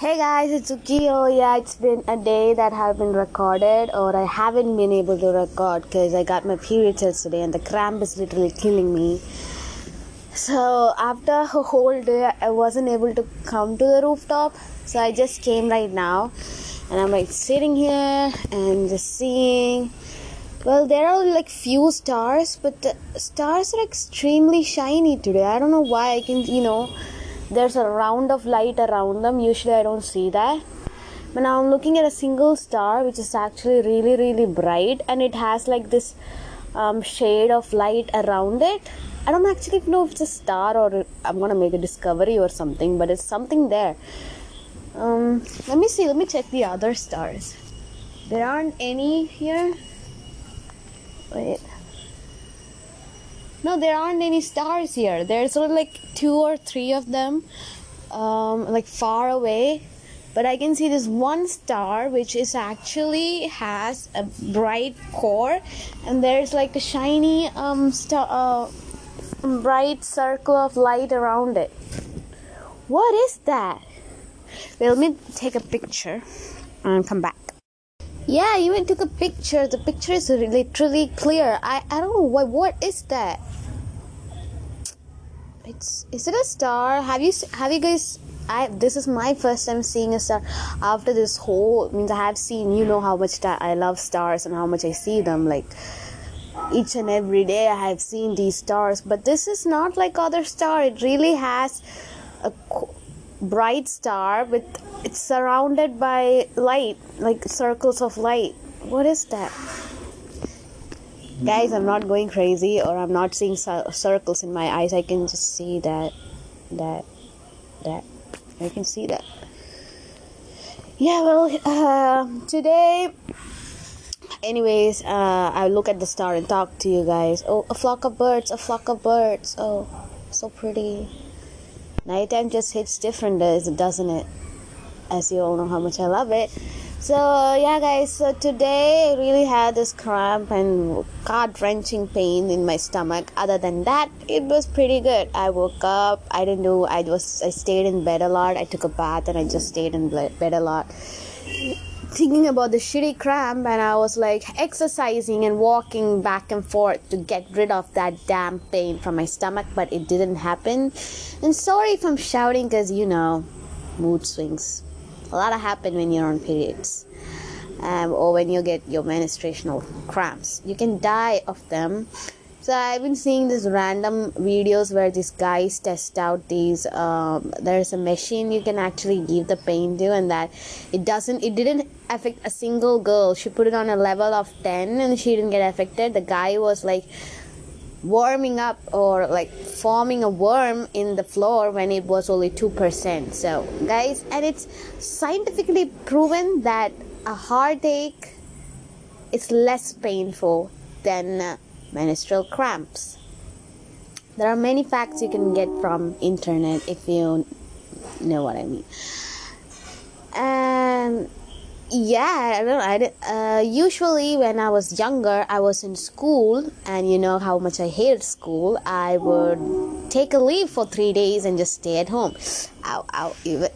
Hey guys, it's Ukio. Yeah, it's been a day that have been recorded, or I haven't been able to record because I got my period test today and the cramp is literally killing me. So after a whole day, I wasn't able to come to the rooftop, so I just came right now, and I'm like sitting here and just seeing. Well, there are like few stars, but the stars are extremely shiny today. I don't know why. I can, you know there's a round of light around them. Usually i don't see that. But now i'm looking at a single star which is actually really really bright and it has like this um, shade of light around it. I don't actually know if it's a star or i'm gonna make a discovery or something but it's something there. Um, let me see. Let me check the other stars. There aren't any here. Wait no, there aren't any stars here. There's only like two or three of them, um, like far away. But I can see this one star which is actually has a bright core, and there's like a shiny um star, uh, bright circle of light around it. What is that? Well, let me take a picture and come back. Yeah, I even took a picture. The picture is literally clear. I, I don't know what what is that. It's is it a star? Have you have you guys? I this is my first time seeing a star after this whole means I have seen. You know how much I love stars and how much I see them like each and every day. I have seen these stars, but this is not like other star. It really has a bright star with it's surrounded by light like circles of light what is that guys i'm not going crazy or i'm not seeing circles in my eyes. I can just see that that that. I can see that. Yeah well uh, today anyways uh, i look at the star and talk to you guys. Oh a flock of birds a flock of birds. Oh so pretty. Nighttime just hits different doesn't it? As you all know how much i love it so yeah guys so today i really had this cramp and heart-wrenching pain in my stomach other than that it was pretty good i woke up i didn't do i was i stayed in bed a lot i took a bath and i just stayed in bed a lot thinking about the shitty cramp and I was like exercising and walking back and forth to get rid of that damn pain from my stomach, but it didn't happen. And sorry if I'm shouting because you know, mood swings. A lot of happen when you're on periods. Um, or when you get your menstruational cramps. You can die of them so i've been seeing these random videos where these guys test out these um, there's a machine you can actually give the pain to and that it doesn't it didn't affect a single girl she put it on a level of 10 and she didn't get affected the guy was like warming up or like forming a worm in the floor when it was only 2% so guys and it's scientifically proven that a heartache is less painful than uh, menstrual cramps. There are many facts you can get from internet if you know what I mean. And yeah, I don't. I, uh, usually when I was younger, I was in school, and you know how much I hated school. I would take a leave for three days and just stay at home ow, ow,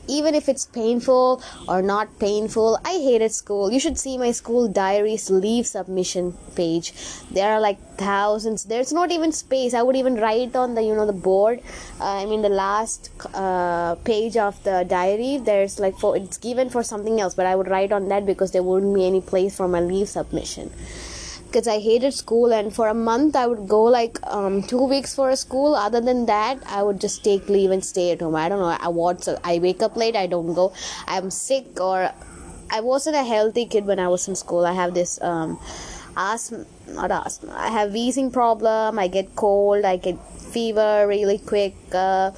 even, if it's painful or not painful. I hated school. You should see my school diaries leave submission page. There are like thousands. There's not even space. I would even write on the you know the board. Uh, I mean the last uh, page of the diary. There's like for it's given for something else, but I would write on that because there wouldn't be any place for my leave submission because I hated school and for a month I would go like um, two weeks for a school. Other than that, I would just take leave and stay at home. I don't know. I what I wake up late. I don't go. I'm sick or I wasn't a healthy kid when I was in school. I have this um, asthma, not asthma. I have wheezing problem. I get cold. I get fever really quick. Uh,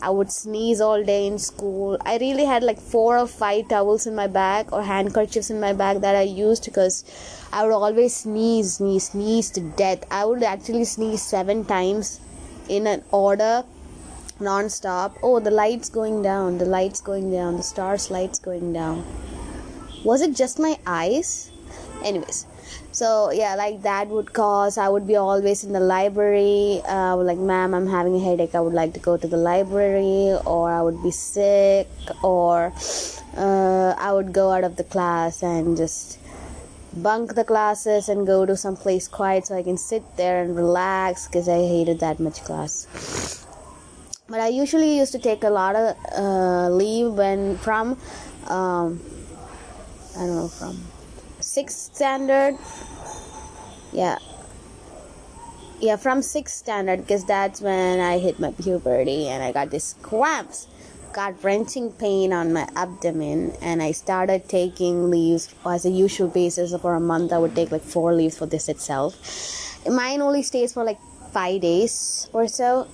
I would sneeze all day in school. I really had like four or five towels in my bag or handkerchiefs in my bag that I used because I would always sneeze, sneeze, sneeze to death. I would actually sneeze seven times in an order non-stop oh the lights going down the lights going down the stars lights going down was it just my eyes anyways so yeah like that would cause i would be always in the library uh, like ma'am i'm having a headache i would like to go to the library or i would be sick or uh, I would go out of the class and just bunk the classes and go to some place quiet so I can sit there and relax because I hated that much class. But I usually used to take a lot of uh, leave when from um, I don't know from sixth standard. Yeah, yeah, from sixth standard because that's when I hit my puberty and I got these cramps got wrenching pain on my abdomen and I started taking leaves as a usual basis for a month. I would take like four leaves for this itself. Mine only stays for like five days or so.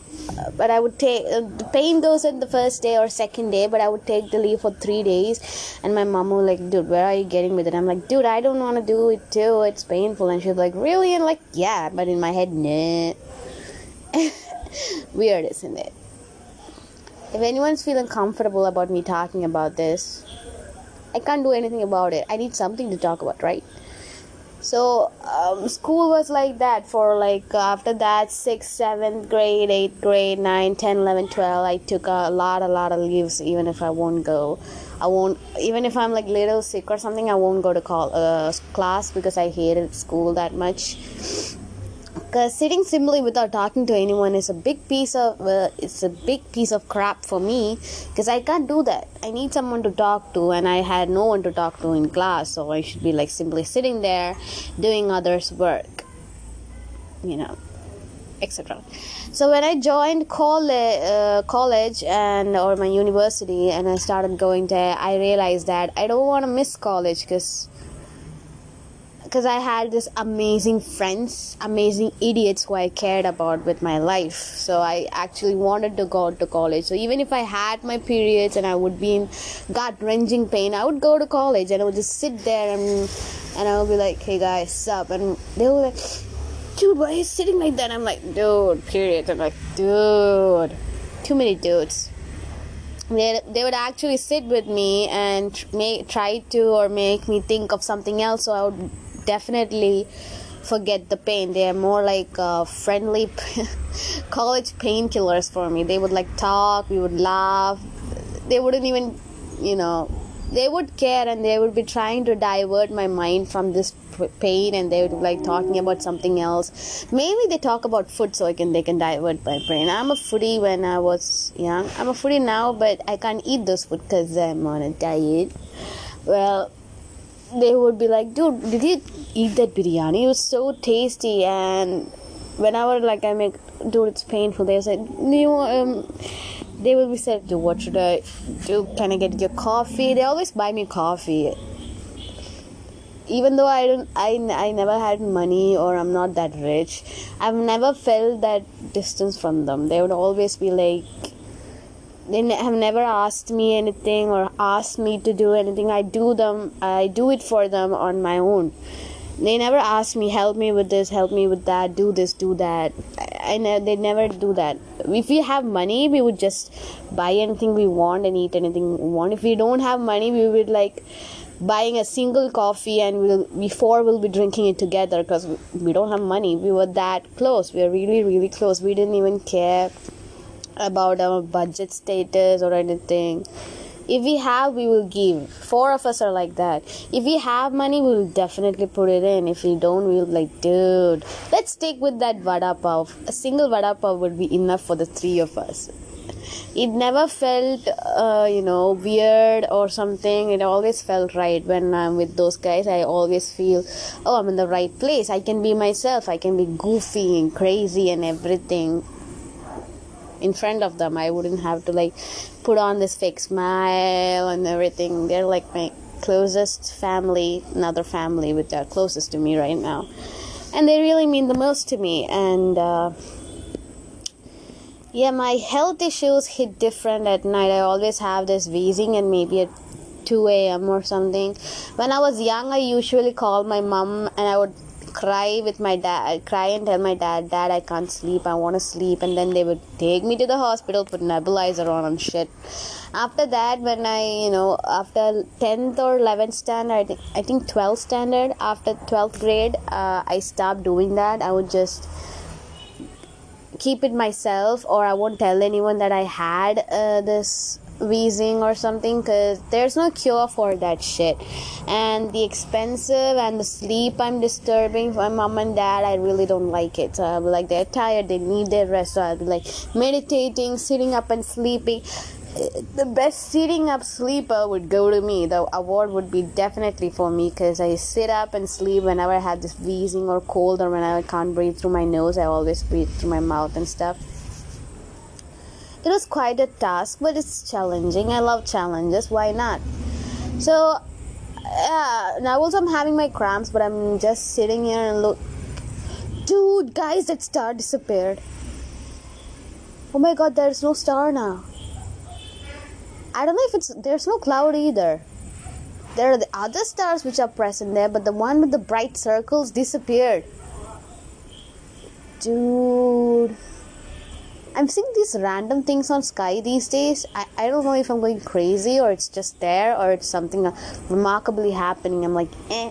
But I would take uh, the pain goes in the first day or second day but I would take the leave for three days. And my mom was like dude where are you getting with it? I'm like dude I don't want to do it too. It's painful. And she's like really? And like yeah but in my head nah. Weird isn't it? If anyone's feeling comfortable about me talking about this, I can't do anything about it. I need something to talk about, right? So, um, school was like that for like after that, 6th, 7th grade, 8th grade, 9, 10, 11, 12. I took a lot, a lot of leaves, even if I won't go. I won't, even if I'm like little sick or something, I won't go to call, uh, class because I hated school that much because sitting simply without talking to anyone is a big piece of uh, it's a big piece of crap for me because i can't do that. I need someone to talk to and i had no one to talk to in class so i should be like simply sitting there doing others work you know etc so when i joined college, uh, college and or my university and i started going there i realized that i don't want to miss college because because I had this amazing friends, amazing idiots who I cared about with my life. So I actually wanted to go to college. So even if I had my periods and I would be in gut wrenching pain, I would go to college and I would just sit there and and I would be like, "Hey guys, sup?" And they were like, "Dude, why are you sitting like that?" I'm like, "Dude, periods." I'm like, "Dude, too many dudes." they, they would actually sit with me and make, try to or make me think of something else so i would definitely forget the pain. They are more like uh, friendly college painkillers for me. They would like talk, we would laugh. They wouldn't even, you know, they would care and they would be trying to divert my mind from this pain and they would be like talking about something else mainly they talk about food so I can they can divert my brain i'm a foodie when i was young i'm a foodie now but i can't eat those food because i'm on a diet well they would be like, dude, did you eat that biryani? It was so tasty. And whenever like I make, dude, it's painful. They said, you um, they will be said, dude, what should I do? Can I get your coffee? They always buy me coffee. Even though I don't, I, I never had money or I'm not that rich, I've never felt that distance from them. They would always be like, they have never asked me anything or asked me to do anything. I do them i do it for them on my own. They never ask me help me with this help me with that do this do that. I, I they never do that. If we have money we would just buy anything we want and eat anything we want. If we don't have money we would like buying a single coffee and we'll before we'll be drinking it together because we don't have money. We were that close. We were really really close. We didn't even care about our budget status or anything. If we have we will give. Four of us are like that. If we have money we will definitely put it in. If we don't we'll like dude let's stick with that vada pav. A single vada pav would be enough for the three of us. It never felt uh, you know weird or something. It always felt right. When i'm with those guys i always feel oh i'm in the right place. I can be myself. I can be goofy and crazy and everything in front of them i wouldn't have to like put on this fake smile and everything. They're like my closest family another family which are closest to me right now. And they really mean the most to me. And uh, yeah my health issues hit different at night. I always have this wheezing and maybe at 2 a.m or something. When i was young i usually called my mom and i would cry with my dad cry and tell my dad dad i can't sleep i want to sleep. And then they would take me to the hospital put an nebulizer on and shit. After that when i you know after 10th or 11th standard i think 12th standard after 12th grade uh, i stopped doing that. I would just keep it myself or i won't tell anyone that i had uh, this wheezing or something because there's no cure for that shit and the expensive and the sleep i'm disturbing my mom and dad i really don't like it so i'm like they're tired they need their rest so i'll be like meditating sitting up and sleeping the best sitting up sleeper would go to me. The award would be definitely for me because I sit up and sleep whenever I have this wheezing or cold or when I can't breathe through my nose. I always breathe through my mouth and stuff. It was quite a task, but it's challenging. I love challenges. Why not? So, yeah, now also I'm having my cramps, but I'm just sitting here and look. Dude, guys, that star disappeared. Oh my god, there's no star now. I don't know if it's there's no cloud either. There are the other stars which are present there, but the one with the bright circles disappeared. Dude. I'm seeing these random things on sky these days. I, I don't know if I'm going crazy or it's just there or it's something remarkably happening. I'm like, eh,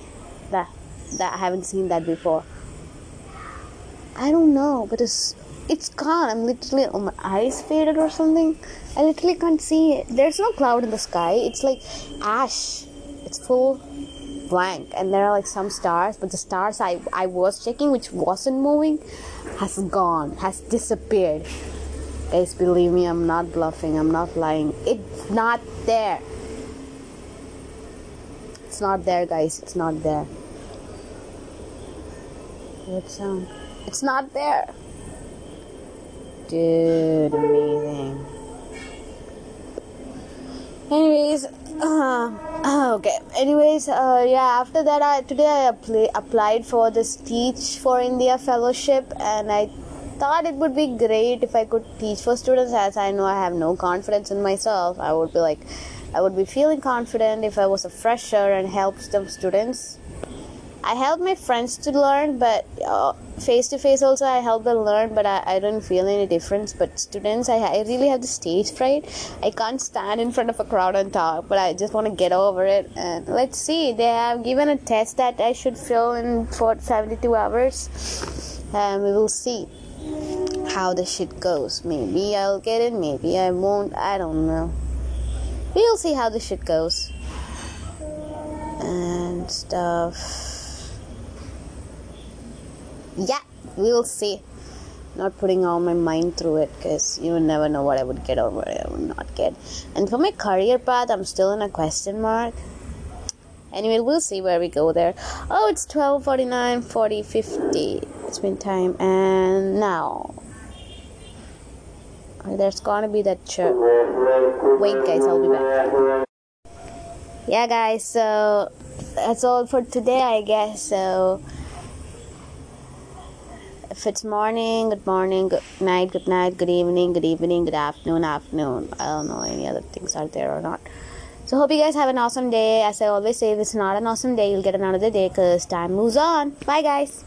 that, that I haven't seen that before. I don't know, but it's it's gone. I'm literally, oh, my eyes faded or something. I literally can't see it. There's no cloud in the sky. It's like ash. It's full blank, and there are like some stars, but the stars I I was checking, which wasn't moving, has gone, has disappeared. Guys, believe me, I'm not bluffing. I'm not lying. It's not there. It's not there, guys. It's not there. What sound? Um, it's not there. Dude, Anyways, uh, yeah. After that, I today I apply, applied for this Teach for India fellowship, and I thought it would be great if I could teach for students. As I know I have no confidence in myself, I would be like, I would be feeling confident if I was a fresher and helped the students I help my friends to learn, but face to face also I help them learn, but I, I don't feel any difference. But students, I, I really have the stage fright. I can't stand in front of a crowd and talk, but I just want to get over it. And let's see, they have given a test that I should fill in for 72 hours, and we will see how the shit goes. Maybe I'll get it, maybe I won't. I don't know. We'll see how the shit goes and stuff yeah, we'll see. Not putting all my mind through it because you never know what I would get or what I would not get. And for my career path, I'm still in a question mark. Anyway, we'll see where we go there. Oh, it's 12 49 40 50. It's been time. And now. There's gonna be that chirp. Wait, guys, I'll be back. Yeah, guys, so that's all for today, I guess. So if it's morning, good morning, good night, good night, good evening, good evening, good afternoon, afternoon. I don't know any other things are there or not. So hope you guys have an awesome day. As I always say, if it's not an awesome day, you'll get another day because time moves on. Bye guys.